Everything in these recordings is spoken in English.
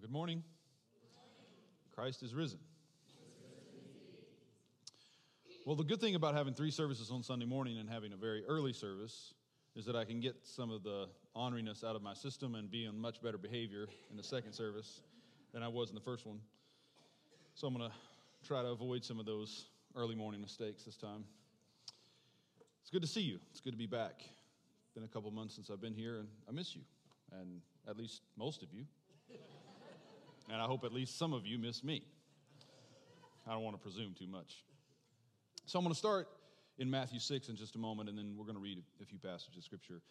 Well, good morning. Christ is risen. Well, the good thing about having three services on Sunday morning and having a very early service is that I can get some of the honoriness out of my system and be on much better behavior in the second service than I was in the first one. So I'm going to try to avoid some of those early morning mistakes this time. It's good to see you. It's good to be back. It's been a couple months since I've been here, and I miss you, and at least most of you. And I hope at least some of you miss me. I don't want to presume too much. So I'm going to start in Matthew 6 in just a moment, and then we're going to read a few passages of scripture.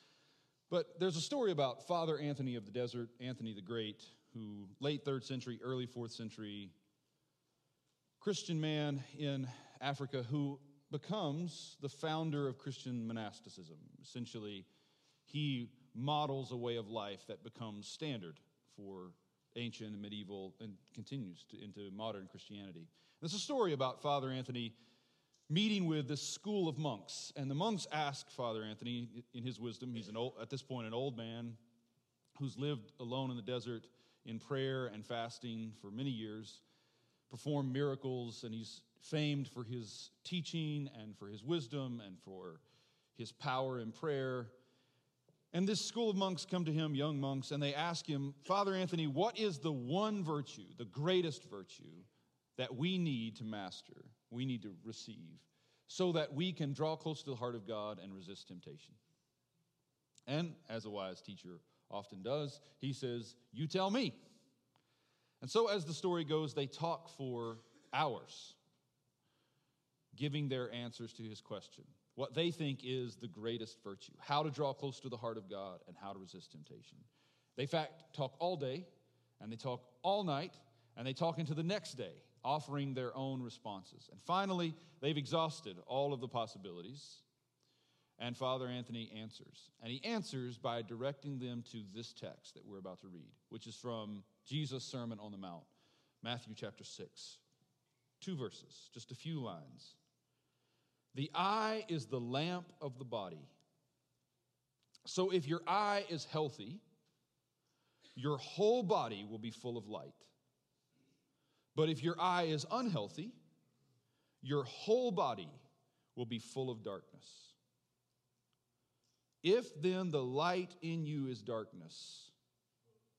But there's a story about Father Anthony of the Desert, Anthony the Great, who late third century, early fourth century Christian man in Africa who becomes the founder of Christian monasticism. Essentially, he models a way of life that becomes standard for ancient and medieval and continues to, into modern Christianity. There's a story about Father Anthony meeting with this school of monks, and the monks ask Father Anthony, in his wisdom, he's an old, at this point an old man who's lived alone in the desert in prayer and fasting for many years, performed miracles, and he's famed for his teaching and for his wisdom and for his power in prayer. And this school of monks come to him, young monks, and they ask him, Father Anthony, what is the one virtue, the greatest virtue that we need to master, we need to receive, so that we can draw close to the heart of God and resist temptation? And as a wise teacher often does, he says, You tell me. And so, as the story goes, they talk for hours, giving their answers to his question what they think is the greatest virtue how to draw close to the heart of God and how to resist temptation. They, fact, talk all day and they talk all night and they talk into the next day, offering their own responses. And finally, they've exhausted all of the possibilities. And Father Anthony answers. And he answers by directing them to this text that we're about to read, which is from Jesus' Sermon on the Mount, Matthew chapter 6. Two verses, just a few lines. The eye is the lamp of the body. So if your eye is healthy, your whole body will be full of light. But if your eye is unhealthy, your whole body will be full of darkness. If then the light in you is darkness,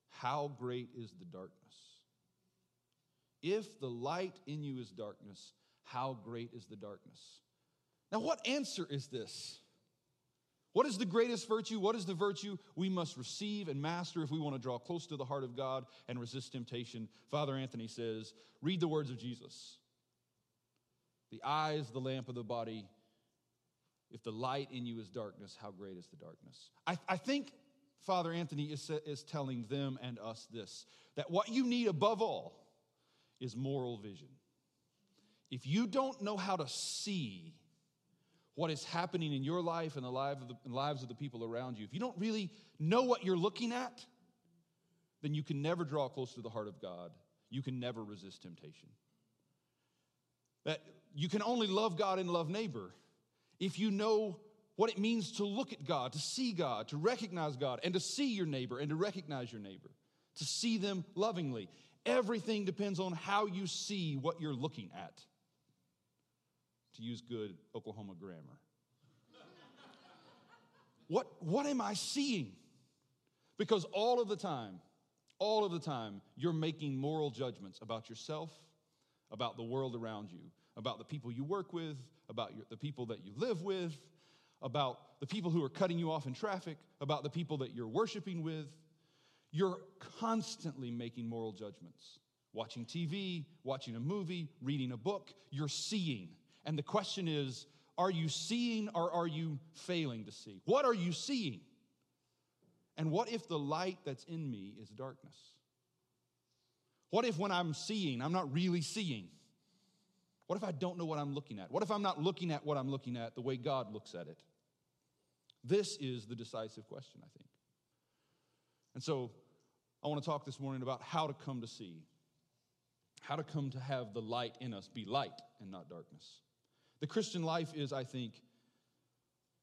how great is the darkness? If the light in you is darkness, how great is the darkness? Now, what answer is this? What is the greatest virtue? What is the virtue we must receive and master if we want to draw close to the heart of God and resist temptation? Father Anthony says, read the words of Jesus. The eye is the lamp of the body. If the light in you is darkness, how great is the darkness? I, I think Father Anthony is, is telling them and us this that what you need above all is moral vision. If you don't know how to see what is happening in your life and the, life of the lives of the people around you, if you don't really know what you're looking at, then you can never draw close to the heart of God. You can never resist temptation. That you can only love God and love neighbor if you know what it means to look at God, to see God, to recognize God, and to see your neighbor and to recognize your neighbor, to see them lovingly. Everything depends on how you see what you're looking at to use good Oklahoma grammar. what, what am I seeing? Because all of the time, all of the time, you're making moral judgments about yourself, about the world around you, about the people you work with, about your, the people that you live with, about the people who are cutting you off in traffic, about the people that you're worshiping with. You're constantly making moral judgments. Watching TV, watching a movie, reading a book, you're seeing. And the question is are you seeing or are you failing to see? What are you seeing? And what if the light that's in me is darkness? What if when I'm seeing, I'm not really seeing? What if I don't know what I'm looking at? What if I'm not looking at what I'm looking at the way God looks at it? This is the decisive question, I think. And so I want to talk this morning about how to come to see, how to come to have the light in us be light and not darkness. The Christian life is, I think,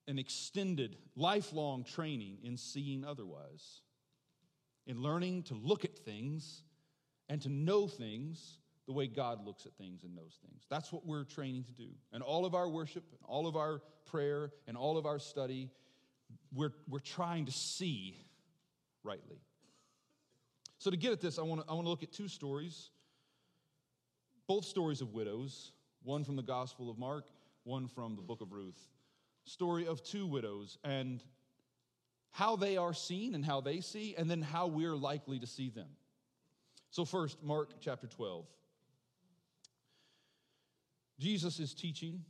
an extended, lifelong training in seeing otherwise, in learning to look at things and to know things the way God looks at things and knows things. That's what we're training to do. And all of our worship, and all of our prayer, and all of our study, we're, we're trying to see rightly. So, to get at this, I want to I want to look at two stories, both stories of widows, one from the Gospel of Mark, one from the book of Ruth. Story of two widows and how they are seen and how they see, and then how we're likely to see them. So, first, Mark chapter 12. Jesus is teaching,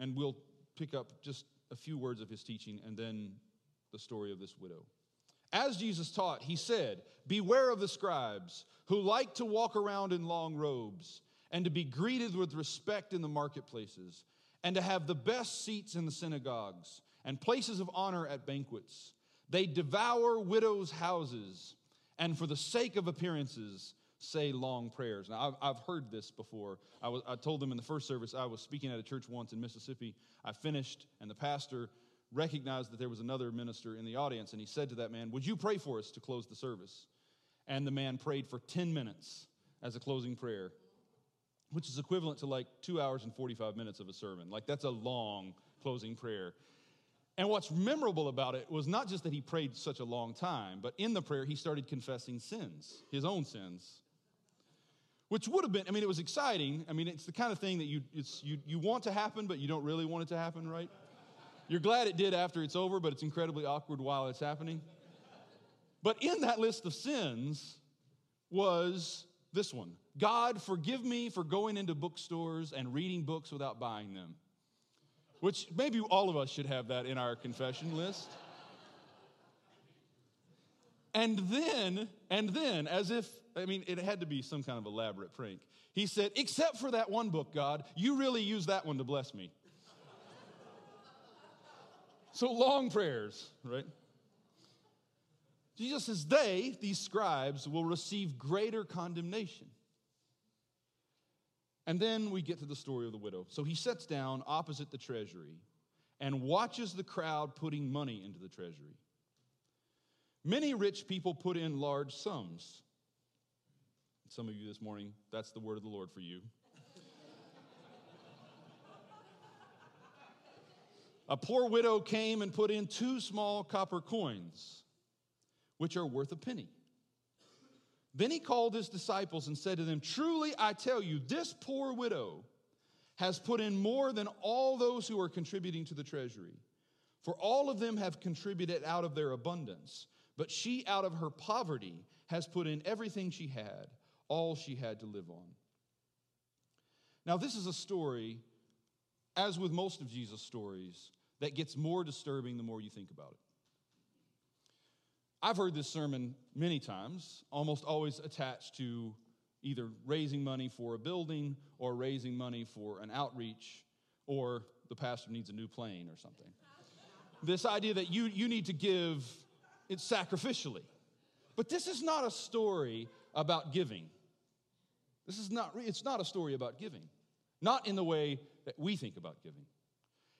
and we'll pick up just a few words of his teaching and then the story of this widow. As Jesus taught, he said, Beware of the scribes who like to walk around in long robes and to be greeted with respect in the marketplaces and to have the best seats in the synagogues and places of honor at banquets. They devour widows' houses and for the sake of appearances say long prayers. Now, I've, I've heard this before. I, was, I told them in the first service, I was speaking at a church once in Mississippi. I finished, and the pastor recognized that there was another minister in the audience, and he said to that man, Would you pray for us to close the service? And the man prayed for 10 minutes as a closing prayer, which is equivalent to like two hours and 45 minutes of a sermon. Like, that's a long closing prayer. And what's memorable about it was not just that he prayed such a long time, but in the prayer, he started confessing sins, his own sins which would have been, I mean, it was exciting. I mean, it's the kind of thing that you, you, you want to happen, but you don't really want it to happen, right? You're glad it did after it's over, but it's incredibly awkward while it's happening. But in that list of sins was this one God, forgive me for going into bookstores and reading books without buying them. Which maybe all of us should have that in our confession list. And then, and then, as if I mean, it had to be some kind of elaborate prank. He said, Except for that one book, God, you really used that one to bless me. so long prayers, right? Jesus says, They, these scribes, will receive greater condemnation. And then we get to the story of the widow. So he sits down opposite the treasury and watches the crowd putting money into the treasury. Many rich people put in large sums. Some of you this morning, that's the word of the Lord for you. a poor widow came and put in two small copper coins, which are worth a penny. Then he called his disciples and said to them, Truly I tell you, this poor widow has put in more than all those who are contributing to the treasury. For all of them have contributed out of their abundance, but she out of her poverty has put in everything she had all she had to live on. Now, this is a story, as with most of Jesus' stories, that gets more disturbing the more you think about it. I've heard this sermon many times, almost always attached to either raising money for a building or raising money for an outreach or the pastor needs a new plane or something. this idea that you, you need to give it sacrificially. But this is not a story about giving. This is not, it's not a story about giving, not in the way that we think about giving.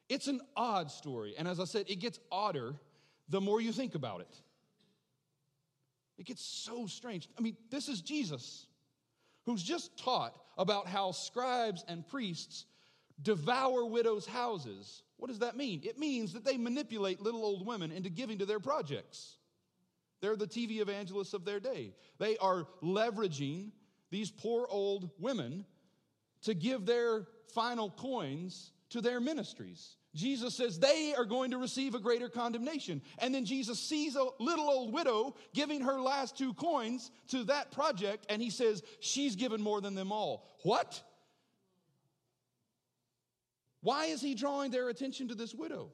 It's an odd story. And as I said, it gets odder the more you think about it. It gets so strange. I mean, this is Jesus who's just taught about how scribes and priests devour widows' houses. What does that mean? It means that they manipulate little old women into giving to their projects. They're the TV evangelists of their day. They are leveraging these poor old women to give their final coins to their ministries. Jesus says they are going to receive a greater condemnation. And then Jesus sees a little old widow giving her last two coins to that project, and he says, She's given more than them all. What? Why is he drawing their attention to this widow?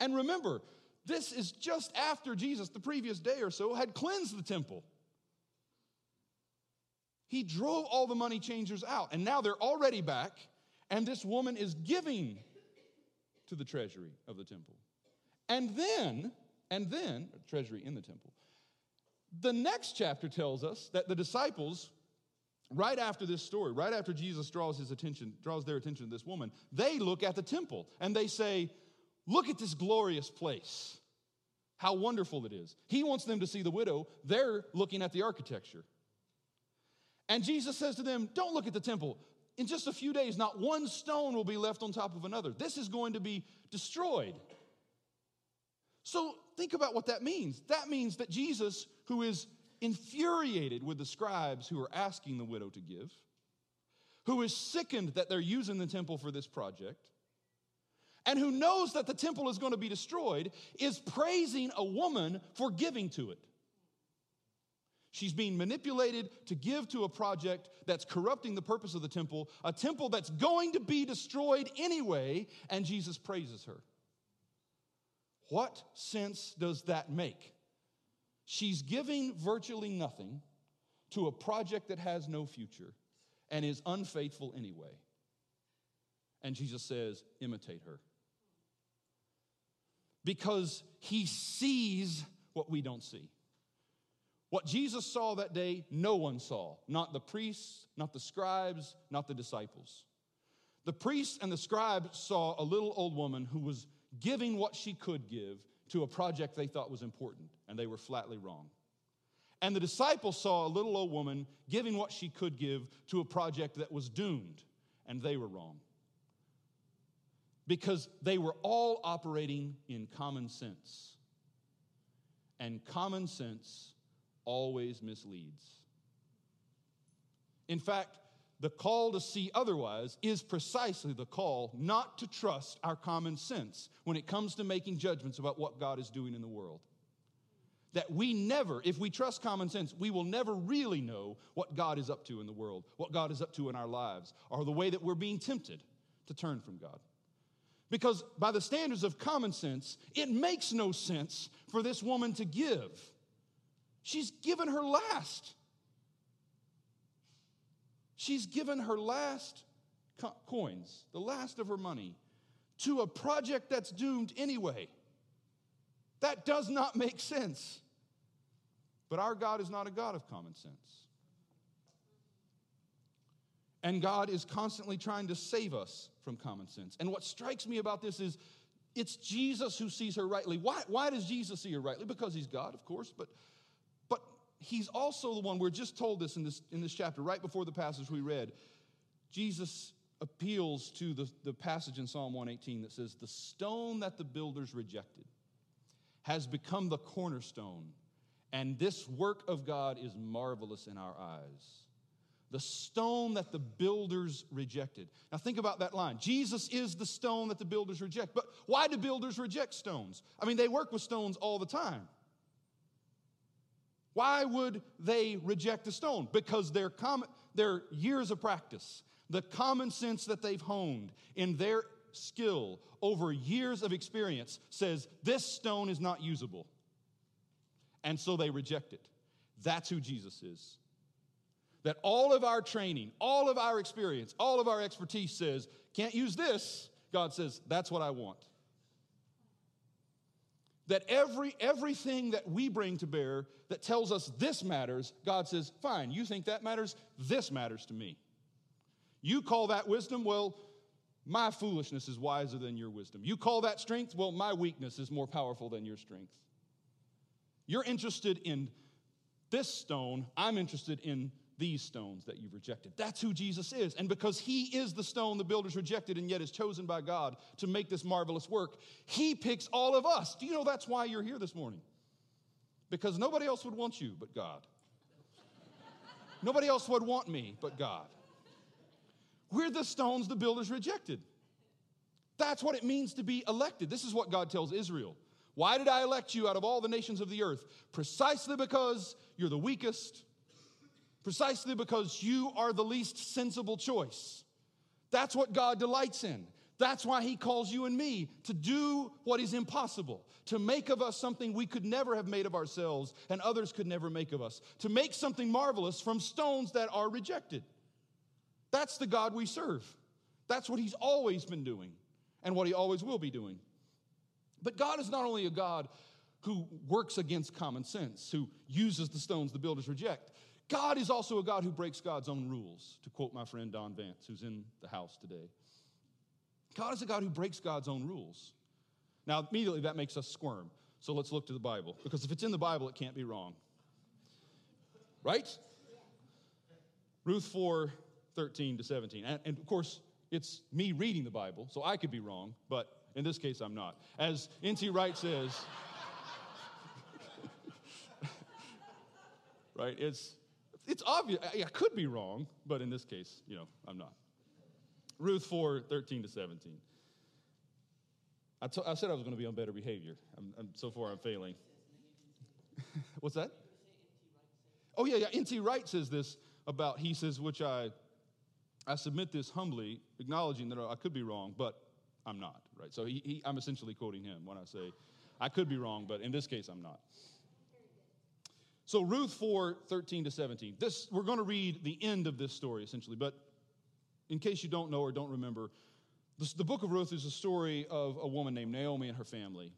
And remember, this is just after Jesus, the previous day or so, had cleansed the temple. He drove all the money changers out, and now they're already back, and this woman is giving to the treasury of the temple. And then, and then, treasury in the temple. The next chapter tells us that the disciples, right after this story, right after Jesus draws his attention, draws their attention to this woman, they look at the temple and they say, Look at this glorious place. How wonderful it is. He wants them to see the widow. They're looking at the architecture. And Jesus says to them, Don't look at the temple. In just a few days, not one stone will be left on top of another. This is going to be destroyed. So think about what that means. That means that Jesus, who is infuriated with the scribes who are asking the widow to give, who is sickened that they're using the temple for this project, and who knows that the temple is going to be destroyed, is praising a woman for giving to it. She's being manipulated to give to a project that's corrupting the purpose of the temple, a temple that's going to be destroyed anyway, and Jesus praises her. What sense does that make? She's giving virtually nothing to a project that has no future and is unfaithful anyway. And Jesus says, imitate her. Because he sees what we don't see. What Jesus saw that day, no one saw. Not the priests, not the scribes, not the disciples. The priests and the scribes saw a little old woman who was giving what she could give to a project they thought was important, and they were flatly wrong. And the disciples saw a little old woman giving what she could give to a project that was doomed, and they were wrong. Because they were all operating in common sense. And common sense always misleads. In fact, the call to see otherwise is precisely the call not to trust our common sense when it comes to making judgments about what God is doing in the world. That we never, if we trust common sense, we will never really know what God is up to in the world, what God is up to in our lives, or the way that we're being tempted to turn from God. Because by the standards of common sense, it makes no sense for this woman to give She's given her last. She's given her last co- coins, the last of her money, to a project that's doomed anyway. That does not make sense. But our God is not a God of common sense. And God is constantly trying to save us from common sense. And what strikes me about this is it's Jesus who sees her rightly. Why, why does Jesus see her rightly? Because he's God, of course, but he's also the one, we're just told this in this, in this chapter, right before the passage we read. Jesus appeals to the, the passage in Psalm 118 that says, The stone that the builders rejected has become the cornerstone, and this work of God is marvelous in our eyes. The stone that the builders rejected. Now, think about that line. Jesus is the stone that the builders reject. But why do builders reject stones? I mean, they work with stones all the time. Why would they reject a stone? Because their, com- their years of practice, the common sense that they've honed in their skill over years of experience says this stone is not usable. And so they reject it. That's who Jesus is. That all of our training, all of our experience, all of our expertise says, can't use this. God says, that's what I want that every everything that we bring to bear that tells us this matters god says fine you think that matters? This matters to me. You call that wisdom? Well my foolishness is wiser than your wisdom. You call that strength? Well my weakness is more powerful than your strength. You're interested in this stone. I'm interested in these stones that you've rejected. That's who Jesus is. And because he is the stone the builders rejected and yet is chosen by God to make this marvelous work, he picks all of us. Do you know that's why you're here this morning? Because nobody else would want you but God. nobody else would want me but God. We're the stones the builders rejected. That's what it means to be elected. This is what God tells Israel. Why did I elect you out of all the nations of the earth? Precisely because you're the weakest, precisely because you are the least sensible choice. That's what God delights in. That's why He calls you and me to do what is impossible, to make of us something we could never have made of ourselves and others could never make of us, to make something marvelous from stones that are rejected. That's the God we serve. That's what He's always been doing and what He always will be doing. But God is not only a God who works against common sense, who uses the stones the builders reject. God is also a God who breaks God's own rules, to quote my friend Don Vance, who's in the house today. God is a God who breaks God's own rules. Now, immediately that makes us squirm. So let's look to the Bible, because if it's in the Bible, it can't be wrong. Right? Ruth 4 13 to 17. And, and, of course, it's me reading the Bible, so I could be wrong, but in this case, I'm not. As N.T. Wright says, right, it's, it's obvious. I, I could be wrong, but in this case, you know, I'm not. Ruth 4 13 to 17. I, said I was going to be on better behavior. I'm, I'm, so far, I'm failing. What's that? Oh, yeah, yeah. N.T. Wright says this about, he says, which I, I submit this humbly, acknowledging that I could be wrong, but I'm not, right? So he, he, I'm essentially quoting him when I say, I could be wrong, but in this case, I'm not. So Ruth 4, 13 to 17. This, we're going to read the end of this story, essentially, but in case you don't know or don't remember, this, the book of Ruth is a story of a woman named Naomi and her family.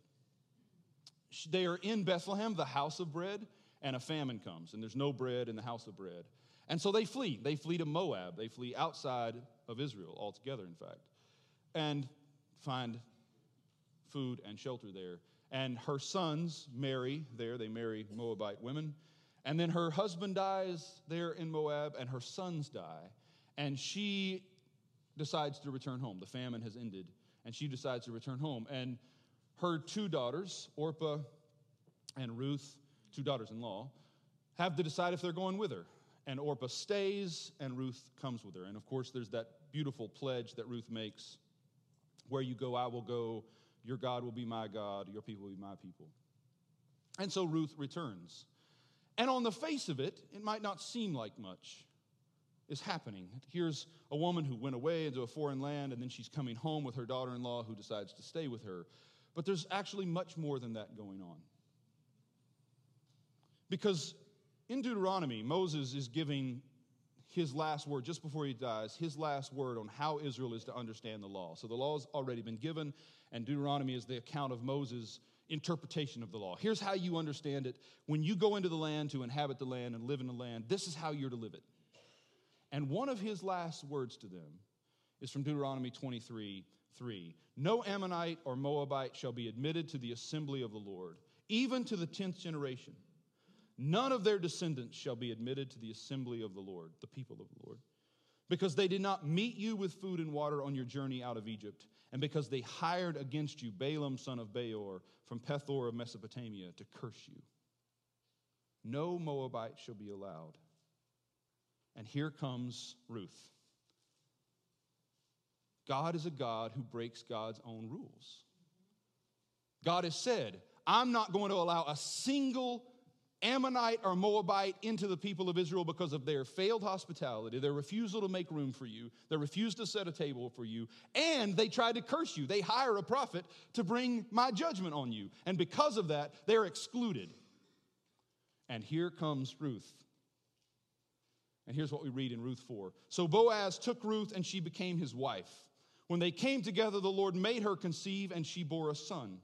They are in Bethlehem, the house of bread, and a famine comes, and there's no bread in the house of bread. And so they flee. They flee to Moab. They flee outside of Israel altogether, in fact, and find food and shelter there. And her sons marry there. They marry Moabite women. And then her husband dies there in Moab, and her sons die. And she decides to return home. The famine has ended, and she decides to return home. And her two daughters, Orpah and Ruth, two daughters in law, have to decide if they're going with her. And Orpah stays, and Ruth comes with her. And of course, there's that beautiful pledge that Ruth makes Where you go, I will go. Your God will be my God. Your people will be my people. And so Ruth returns. And on the face of it, it might not seem like much is happening. Here's a woman who went away into a foreign land, and then she's coming home with her daughter in law who decides to stay with her. But there's actually much more than that going on. Because in Deuteronomy, Moses is giving his last word, just before he dies, his last word on how Israel is to understand the law. So the law has already been given, and Deuteronomy is the account of Moses' interpretation of the law. Here's how you understand it. When you go into the land to inhabit the land and live in the land, this is how you're to live it. And one of his last words to them is from Deuteronomy 23 3. No Ammonite or Moabite shall be admitted to the assembly of the Lord, even to the tenth generation. None of their descendants shall be admitted to the assembly of the Lord, the people of the Lord, because they did not meet you with food and water on your journey out of Egypt, and because they hired against you Balaam, son of Beor, from Pethor of Mesopotamia, to curse you. No Moabite shall be allowed. And here comes Ruth. God is a God who breaks God's own rules. God has said, I'm not going to allow a single Ammonite or Moabite into the people of Israel because of their failed hospitality, their refusal to make room for you, their refusal to set a table for you, and they tried to curse you. They hire a prophet to bring my judgment on you. And because of that, they're excluded. And here comes Ruth. And here's what we read in Ruth 4. So Boaz took Ruth, and she became his wife. When they came together, the Lord made her conceive, and she bore a son.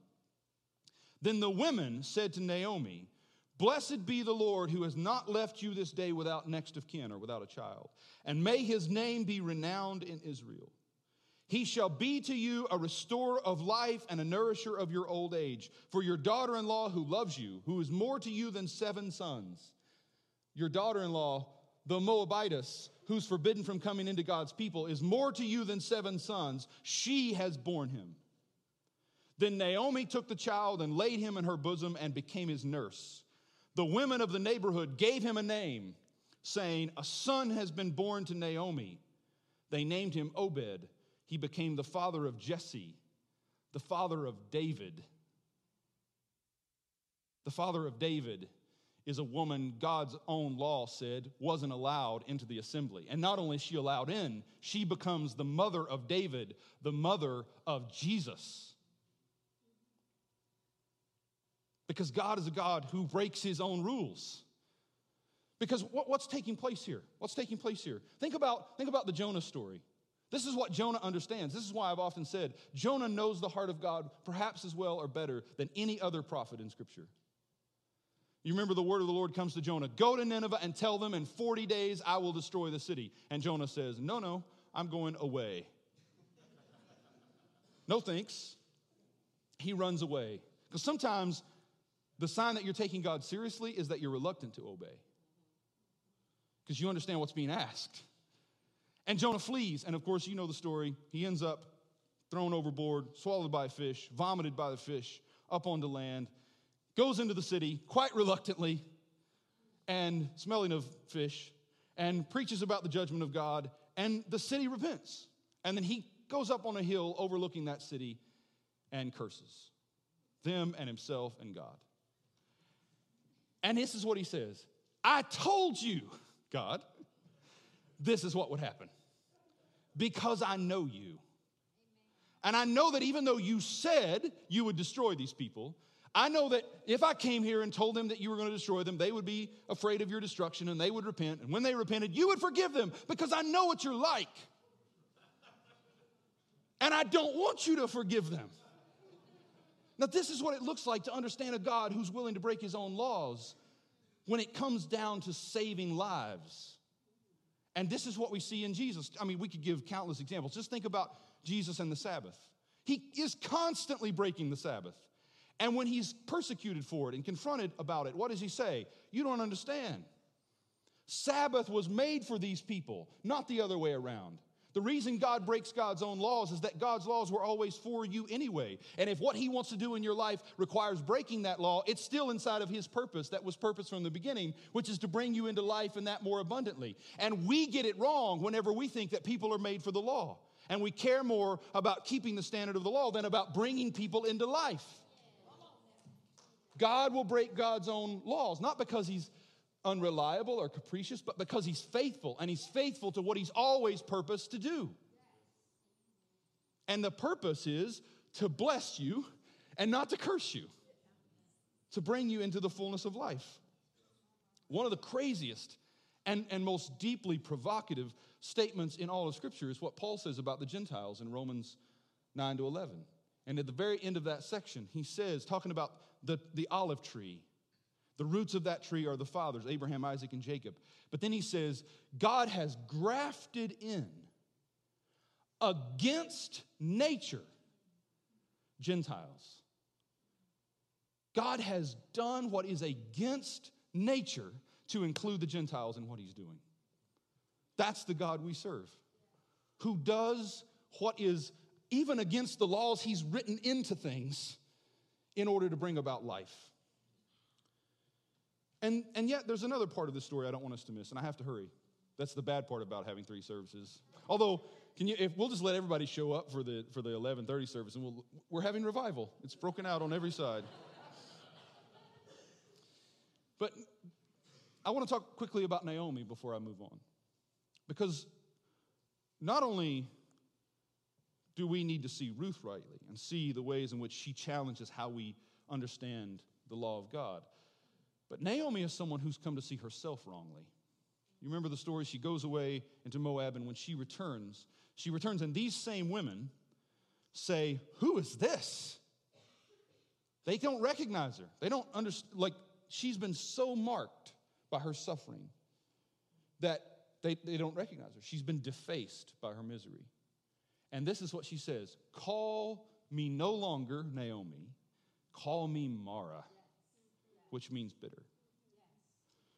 Then the women said to Naomi, Blessed be the Lord who has not left you this day without next of kin or without a child, and may his name be renowned in Israel. He shall be to you a restorer of life and a nourisher of your old age. For your daughter in law who loves you, who is more to you than seven sons, your daughter in law, the Moabitess, who's forbidden from coming into God's people, is more to you than seven sons. She has borne him. Then Naomi took the child and laid him in her bosom and became his nurse. The women of the neighborhood gave him a name, saying, A son has been born to Naomi. They named him Obed. He became the father of Jesse, the father of David. The father of David is a woman God's own law said wasn't allowed into the assembly. And not only is she allowed in, she becomes the mother of David, the mother of Jesus. Because God is a God who breaks his own rules. Because what, what's taking place here? What's taking place here? Think about, think about the Jonah story. This is what Jonah understands. This is why I've often said Jonah knows the heart of God perhaps as well or better than any other prophet in Scripture. You remember the word of the Lord comes to Jonah Go to Nineveh and tell them in 40 days I will destroy the city. And Jonah says, No, no, I'm going away. no thanks. He runs away. Because sometimes the sign that you're taking God seriously is that you're reluctant to obey. because you understand what's being asked. And Jonah flees. And of course, you know the story. He ends up thrown overboard, swallowed by a fish, vomited by the fish, up onto land, goes into the city quite reluctantly and smelling of fish, and preaches about the judgment of God. And the city repents. And then he goes up on a hill overlooking that city and curses them and himself and God. And this is what he says I told you, God, this is what would happen because I know you. And I know that even though you said you would destroy these people, I know that if I came here and told them that you were going to destroy them, they would be afraid of your destruction and they would repent. And when they repented, you would forgive them because I know what you're like. And I don't want you to forgive them. Now, this is what it looks like to understand a God who's willing to break his own laws when it comes down to saving lives. And this is what we see in Jesus. I mean, we could give countless examples. Just think about Jesus and the Sabbath. He is constantly breaking the Sabbath. And when he's persecuted for it and confronted about it, what does he say? You don't understand. Sabbath was made for these people, not the other way around. The reason God breaks God's own laws is that God's laws were always for you anyway. And if what He wants to do in your life requires breaking that law, it's still inside of His purpose that was purpose from the beginning, which is to bring you into life and that more abundantly. And we get it wrong whenever we think that people are made for the law. And we care more about keeping the standard of the law than about bringing people into life. God will break God's own laws, not because He's unreliable or capricious, but because he's faithful and he's faithful to what he's always purposed to do. And the purpose is to bless you and not to curse you, to bring you into the fullness of life. One of the craziest and, and most deeply provocative statements in all of Scripture is what Paul says about the Gentiles in Romans 9 to 11. And at the very end of that section, he says, talking about the, the olive tree the roots of that tree are the fathers, Abraham, Isaac, and Jacob. But then he says, God has grafted in against nature Gentiles. God has done what is against nature to include the Gentiles in what he's doing. That's the God we serve, who does what is even against the laws he's written into things in order to bring about life. And, and yet, there's another part of the story I don't want us to miss, and I have to hurry. That's the bad part about having three services. Although, can you, if we'll just let everybody show up for the, for the 1130 service, and we'll, we're having revival. It's broken out on every side. but I want to talk quickly about Naomi before I move on. Because not only do we need to see Ruth rightly and see the ways in which she challenges how we understand the law of God, but Naomi is someone who's come to see herself wrongly. You remember the story? She goes away into Moab, and when she returns, she returns, and these same women say, Who is this? They don't recognize her. They don't understand, like, she's been so marked by her suffering that they, they don't recognize her. She's been defaced by her misery. And this is what she says Call me no longer Naomi, call me Mara which means bitter.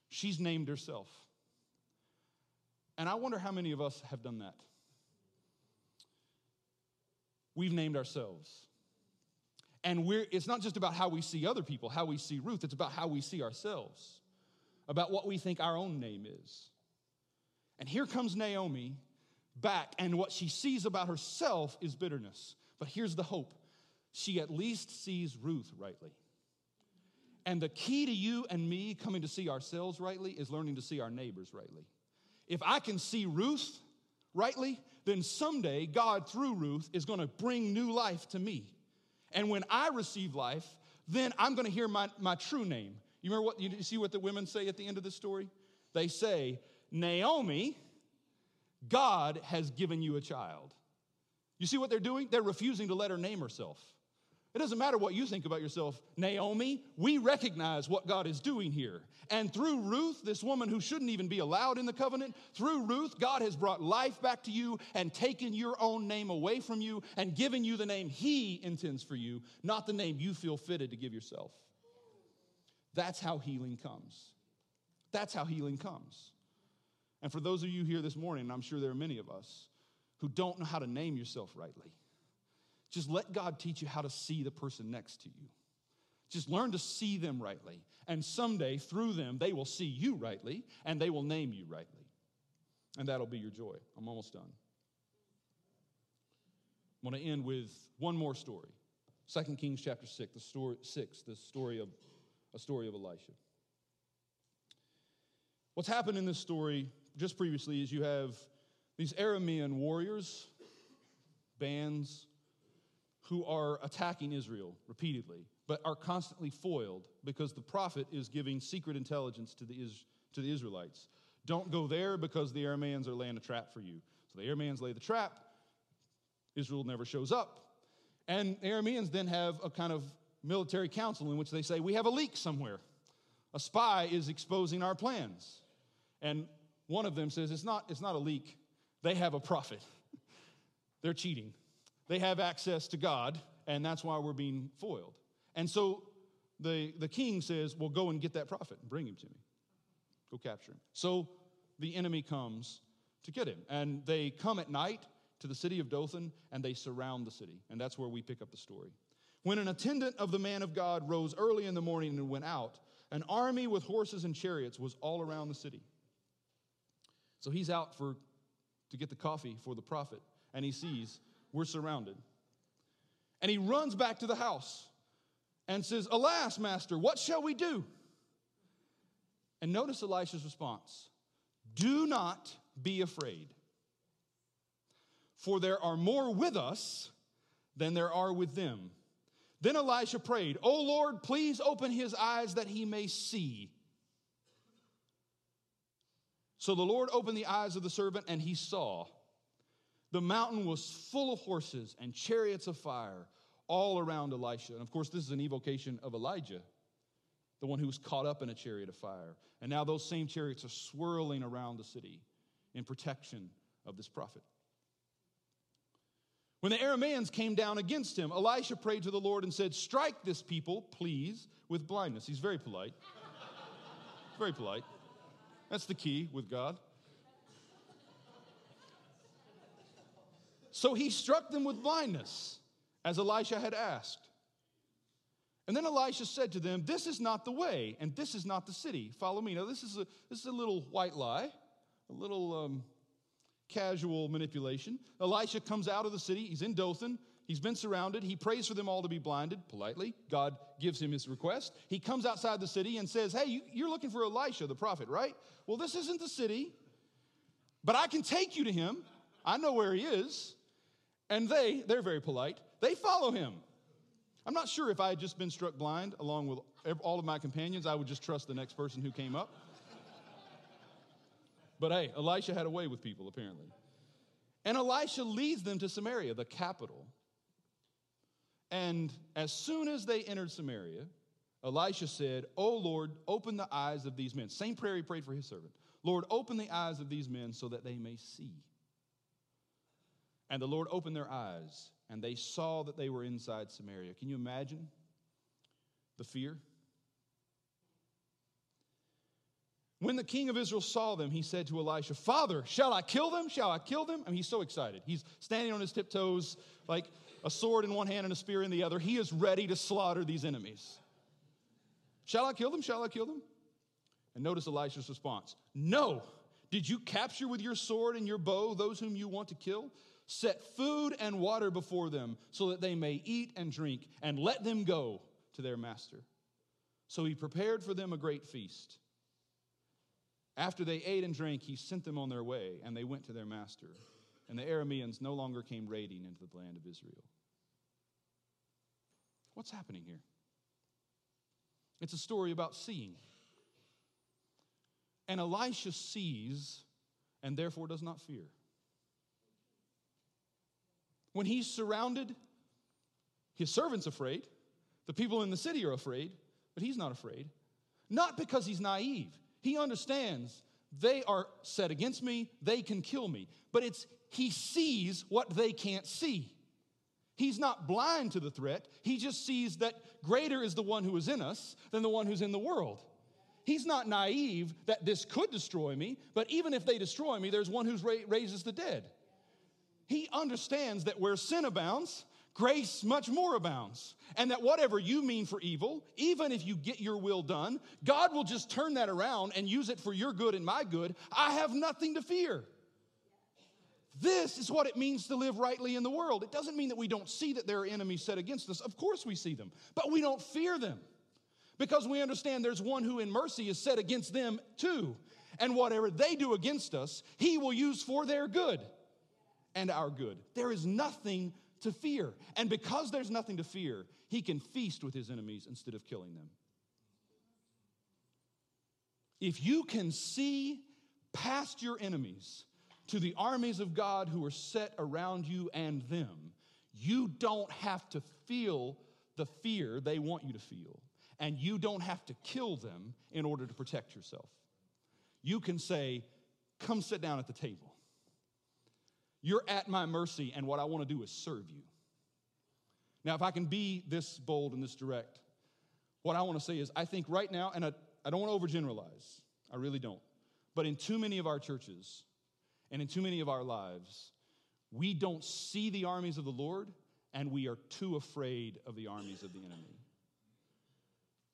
She's named herself. And I wonder how many of us have done that. We've named ourselves. And we're, it's not just about how we see other people, how we see Ruth, it's about how we see ourselves, about what we think our own name is. And here comes Naomi back, and what she sees about herself is bitterness. But here's the hope she at least sees Ruth rightly. And the key to you and me coming to see ourselves rightly is learning to see our neighbors rightly. If I can see Ruth rightly, then someday God, through Ruth, is going to bring new life to me. And when I receive life, then I'm going to hear my, my true name. You remember what you see what the women say at the end of the story? They say, Naomi, God has given you a child. You see what they're doing? They're refusing to let her name herself. It doesn't matter what you think about yourself, Naomi. We recognize what God is doing here. And through Ruth, this woman who shouldn't even be allowed in the covenant, through Ruth, God has brought life back to you and taken your own name away from you and given you the name He intends for you, not the name you feel fitted to give yourself. That's how healing comes. That's how healing comes. And for those of you here this morning, and I'm sure there are many of us who don't know how to name yourself rightly, just let God teach you how to see the person next to you. Just learn to see them rightly. And someday, through them, they will see you rightly and they will name you rightly. And that'll be your joy. I'm almost done. I want to end with one more story. 2 Kings chapter 6, the story, 6, the story of a story of Elisha. What's happened in this story just previously is you have these Aramean warriors, bands, who are attacking Israel repeatedly, but are constantly foiled because the prophet is giving secret intelligence to the, to the Israelites. Don't go there because the Arameans are laying a trap for you. So the Arameans lay the trap, Israel never shows up. And the Arameans then have a kind of military council in which they say, We have a leak somewhere. A spy is exposing our plans. And one of them says, It's not, it's not a leak, they have a prophet. They're cheating. They have access to God, and that's why we're being foiled. And so the, the king says, Well, go and get that prophet and bring him to me. Go capture him. So the enemy comes to get him. And they come at night to the city of Dothan and they surround the city. And that's where we pick up the story. When an attendant of the man of God rose early in the morning and went out, an army with horses and chariots was all around the city. So he's out for to get the coffee for the prophet, and he sees we're surrounded. And he runs back to the house and says, Alas, master, what shall we do? And notice Elisha's response Do not be afraid, for there are more with us than there are with them. Then Elisha prayed, O Lord, please open his eyes that he may see. So the Lord opened the eyes of the servant, and he saw. The mountain was full of horses and chariots of fire all around Elisha. And of course, this is an evocation of Elijah, the one who was caught up in a chariot of fire. And now those same chariots are swirling around the city in protection of this prophet. When the Arameans came down against him, Elisha prayed to the Lord and said, Strike this people, please, with blindness. He's very polite. very polite. That's the key with God. So he struck them with blindness, as Elisha had asked. And then Elisha said to them, This is not the way, and this is not the city. Follow me. Now, this is a, this is a little white lie, a little um, casual manipulation. Elisha comes out of the city. He's in Dothan. He's been surrounded. He prays for them all to be blinded politely. God gives him his request. He comes outside the city and says, Hey, you're looking for Elisha, the prophet, right? Well, this isn't the city, but I can take you to him. I know where he is. And they, they're very polite, they follow him. I'm not sure if I had just been struck blind along with all of my companions, I would just trust the next person who came up. But hey, Elisha had a way with people, apparently. And Elisha leads them to Samaria, the capital. And as soon as they entered Samaria, Elisha said, Oh Lord, open the eyes of these men. Same prayer he prayed for his servant. Lord, open the eyes of these men so that they may see. And the Lord opened their eyes, and they saw that they were inside Samaria. Can you imagine the fear? When the king of Israel saw them, he said to Elisha, Father, shall I kill them? Shall I kill them? I mean, he's so excited. He's standing on his tiptoes, like a sword in one hand and a spear in the other. He is ready to slaughter these enemies. Shall I kill them? Shall I kill them? And notice Elisha's response No. Did you capture with your sword and your bow those whom you want to kill? Set food and water before them so that they may eat and drink, and let them go to their master. So he prepared for them a great feast. After they ate and drank, he sent them on their way, and they went to their master. And the Arameans no longer came raiding into the land of Israel. What's happening here? It's a story about seeing. And Elisha sees and therefore does not fear. When he's surrounded, his servant's afraid. The people in the city are afraid, but he's not afraid. Not because he's naive, he understands they are set against me, they can kill me. But it's he sees what they can't see. He's not blind to the threat. He just sees that greater is the one who is in us than the one who's in the world. he's not naive that this could destroy me, but even if they destroy me, there's one who raises the dead. He understands that where sin abounds, grace much more abounds. And that whatever you mean for evil, even if you get your will done, God will just turn that around and use it for your good and my good. I have nothing to fear. This is what it means to live rightly in the world. It doesn't mean that we don't see that there are enemies set against us. Of course we see them, but we don't fear them because we understand there's one who in mercy is set against them too. And whatever they do against us, he will use for their good and our good. There is nothing to fear. And because there's nothing to fear, he can feast with his enemies instead of killing them. If you can see past your enemies to the armies of God who are set around you and them, you don't have to feel the fear they want you to feel. And you don't have to kill them in order to protect yourself. You can say, Come sit down at the table. You're at my mercy, and what I want to do is serve you. Now, if I can be this bold and this direct, what I want to say is I think right now, and I, I don't want to overgeneralize, I really don't, but in too many of our churches and in too many of our lives, we don't see the armies of the Lord and we are too afraid of the armies of the enemy.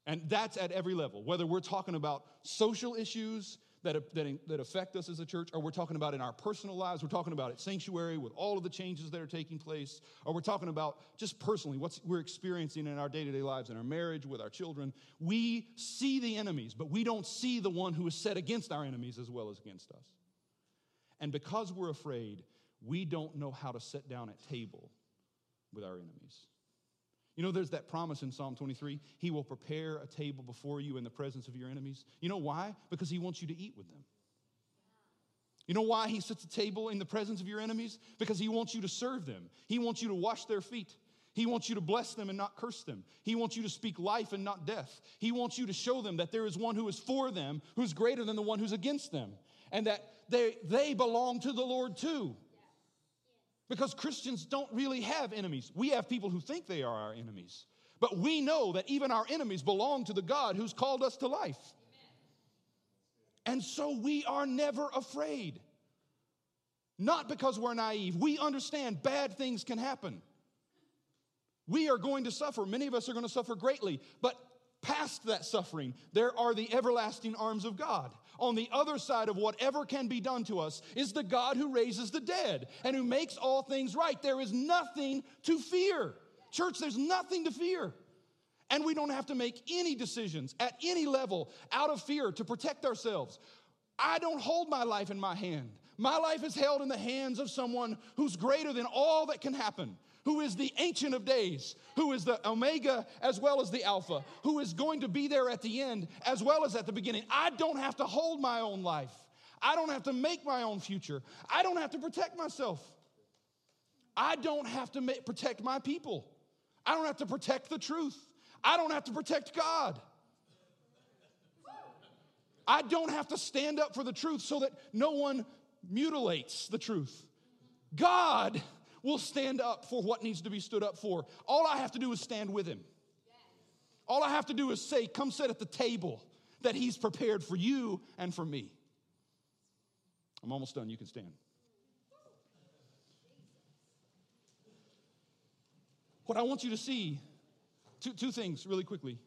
And that's at every level, whether we're talking about social issues, that, that, that affect us as a church, or we're talking about in our personal lives, we're talking about at Sanctuary with all of the changes that are taking place, or we're talking about just personally what we're experiencing in our day to day lives, in our marriage, with our children. We see the enemies, but we don't see the one who is set against our enemies as well as against us. And because we're afraid, we don't know how to sit down at table with our enemies. You know, there's that promise in Psalm 23 He will prepare a table before you in the presence of your enemies. You know why? Because He wants you to eat with them. You know why He sets a table in the presence of your enemies? Because He wants you to serve them, He wants you to wash their feet. He wants you to bless them and not curse them. He wants you to speak life and not death. He wants you to show them that there is one who is for them, who's greater than the one who's against them, and that they, they belong to the Lord too. Because Christians don't really have enemies. We have people who think they are our enemies. But we know that even our enemies belong to the God who's called us to life. And so we are never afraid. Not because we're naive. We understand bad things can happen. We are going to suffer. Many of us are going to suffer greatly. But past that suffering, there are the everlasting arms of God on the other side of whatever can be done to us is the God who raises the dead and who makes all things right. There is nothing to fear. Church, there's nothing to fear. And we don't have to make any decisions at any level out of fear to protect ourselves. I don't hold my life in my hand. My life is held in the hands of someone who's greater than all that can happen who is the Ancient of Days, who is the Omega as well as the Alpha, who is going to be there at the end as well as at the beginning. I don't have to hold my own life. I don't have to make my own future. I don't have to protect myself. I don't have to make, protect my people. I don't have to protect the truth. I don't have to protect God. I don't have to stand up for the truth so that no one mutilates the truth. God will stand up for what needs to be stood up for. All I have to do is stand with him. All I have to do is say, Come sit at the table that he's prepared for you and for me. I'm almost done. You can stand. What I want you to see, two, two things really quickly.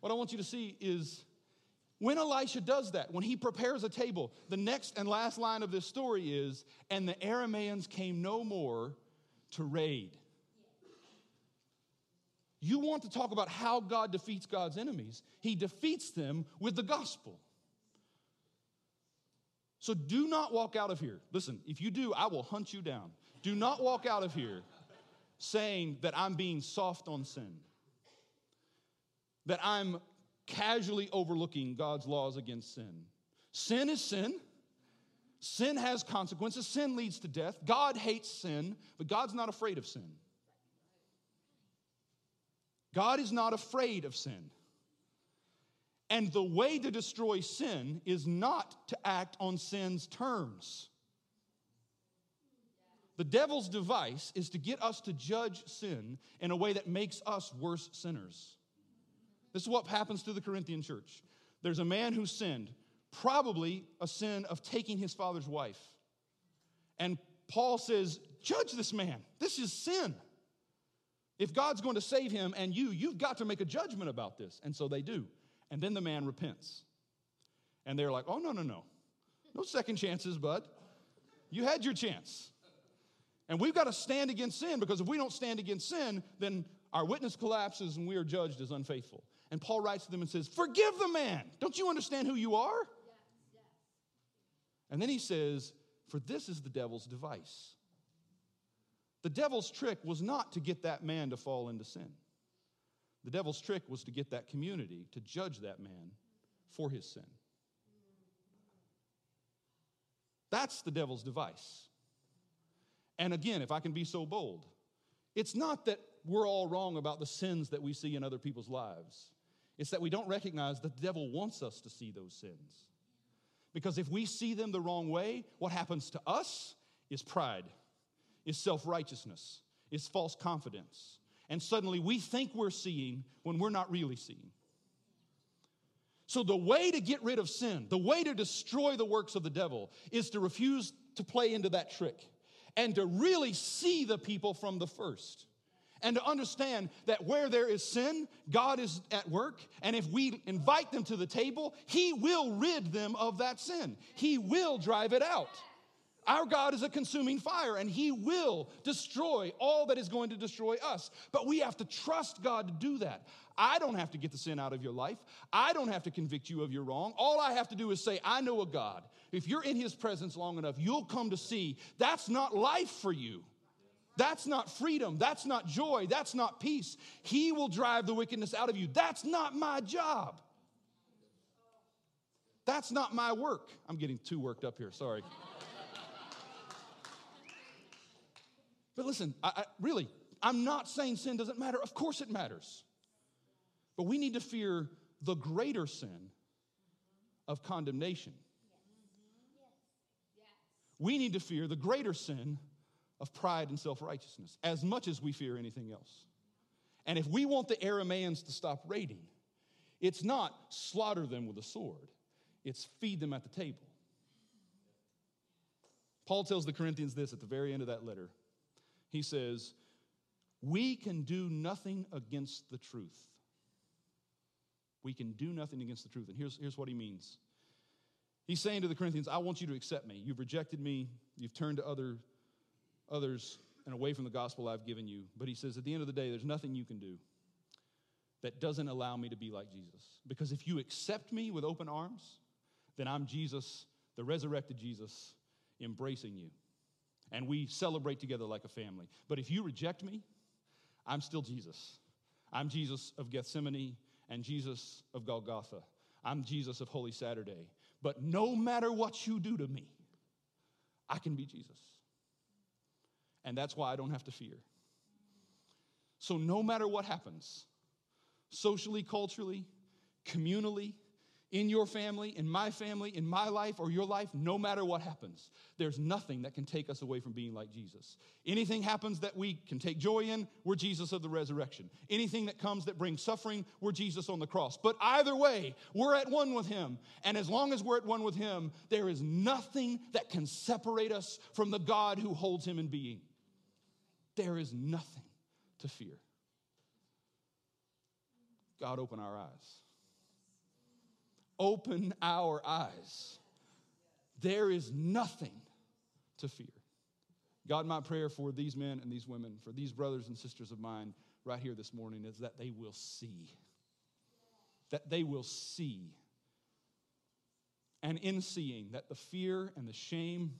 What I want you to see is when Elisha does that, when he prepares a table, the next and last line of this story is, and the Arameans came no more to raid. You want to talk about how God defeats God's enemies? He defeats them with the gospel. So do not walk out of here. Listen, if you do, I will hunt you down. Do not walk out of here saying that I'm being soft on sin, that I'm casually overlooking God's laws against sin. Sin is sin. Sin has consequences. Sin leads to death. God hates sin, but God's not afraid of sin. God is not afraid of sin. And the way to destroy sin is not to act on sin's terms. The devil's device is to get us to judge sin in a way that makes us worse sinners. This is what happens to the Corinthian church. There's a man who sinned, probably a sin of taking his father's wife. And Paul says, Judge this man. This is sin. If God's going to save him and you, you've got to make a judgment about this. And so they do. And then the man repents. And they're like, Oh, no, no, no. No second chances, bud. You had your chance. And we've got to stand against sin because if we don't stand against sin, then our witness collapses and we are judged as unfaithful. And Paul writes to them and says, Forgive the man. Don't you understand who you are? And then he says, For this is the devil's device. The devil's trick was not to get that man to fall into sin. The devil's trick was to get that community to judge that man for his sin. That's the devil's device. And again, if I can be so bold, it's not that we're all wrong about the sins that we see in other people's lives. It's that we don't recognize that the devil wants us to see those sins. Because if we see them the wrong way, what happens to us is pride, is self righteousness, is false confidence. And suddenly we think we're seeing when we're not really seeing. So, the way to get rid of sin, the way to destroy the works of the devil, is to refuse to play into that trick and to really see the people from the first. And to understand that where there is sin, God is at work. And if we invite them to the table, He will rid them of that sin. He will drive it out. Our God is a consuming fire and He will destroy all that is going to destroy us. But we have to trust God to do that. I don't have to get the sin out of your life. I don't have to convict you of your wrong. All I have to do is say, I know a God. If you're in His presence long enough, you'll come to see that's not life for you. That's not freedom. That's not joy. That's not peace. He will drive the wickedness out of you. That's not my job. That's not my work. I'm getting too worked up here. Sorry. But listen, I, I, really, I'm not saying sin doesn't matter. Of course it matters. But we need to fear the greater sin of condemnation. We need to fear the greater sin of pride and self righteousness as much as we fear anything else. And if we want the Arameans to stop raiding, it's not slaughter them with a sword, it's feed them at the table. Paul tells the Corinthians this at the very end of that letter he says, We can do nothing against the truth. We can do nothing against the truth. And here's, here's what he means. He's saying to the Corinthians, I want you to accept me. You've rejected me, you've turned to other, others and away from the gospel I've given you. But he says, at the end of the day, there's nothing you can do that doesn't allow me to be like Jesus. Because if you accept me with open arms, then I'm Jesus, the resurrected Jesus, embracing you and we celebrate together like a family. But if you reject me, I'm still Jesus. I'm Jesus of Gethsemane and Jesus of Golgotha. I'm Jesus of Holy Saturday. But no matter what you do to me, I can be Jesus. And that's why I don't have to fear. So, no matter what happens, socially, culturally, communally, in your family, in my family, in my life, or your life, no matter what happens, there's nothing that can take us away from being like Jesus. Anything happens that we can take joy in, we're Jesus of the resurrection. Anything that comes that brings suffering, we're Jesus on the cross. But either way, we're at one with Him. And as long as we're at one with Him, there is nothing that can separate us from the God who holds Him in being. There is nothing to fear. God, open our eyes open our eyes. There is nothing to fear. God, my prayer for these men and these women, for these brothers and sisters of mine right here this morning is that they will see. That they will see. And in seeing, that the fear and the shame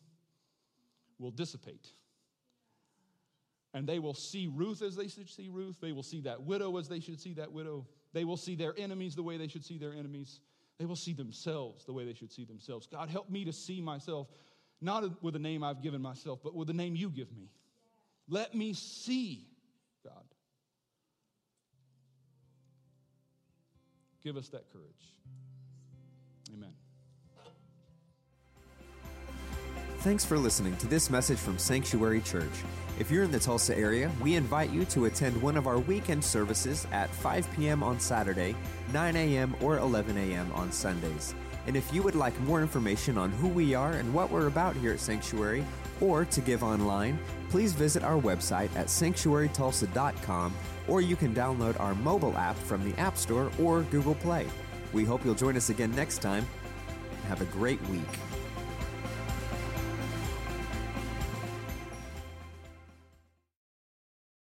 will dissipate. And they will see Ruth as they should see Ruth. They will see that widow as they should see that widow. They will see their enemies the way they should see their enemies. They will see themselves the way they should see themselves. God, help me to see myself, not with the name I've given myself, but with the name you give me. Let me see, God. Give us that courage. Amen. Thanks for listening to this message from Sanctuary Church. If you're in the Tulsa area, we invite you to attend one of our weekend services at 5 p.m. on Saturday, 9 a.m., or 11 a.m. on Sundays. And if you would like more information on who we are and what we're about here at Sanctuary, or to give online, please visit our website at sanctuarytulsa.com, or you can download our mobile app from the App Store or Google Play. We hope you'll join us again next time. Have a great week.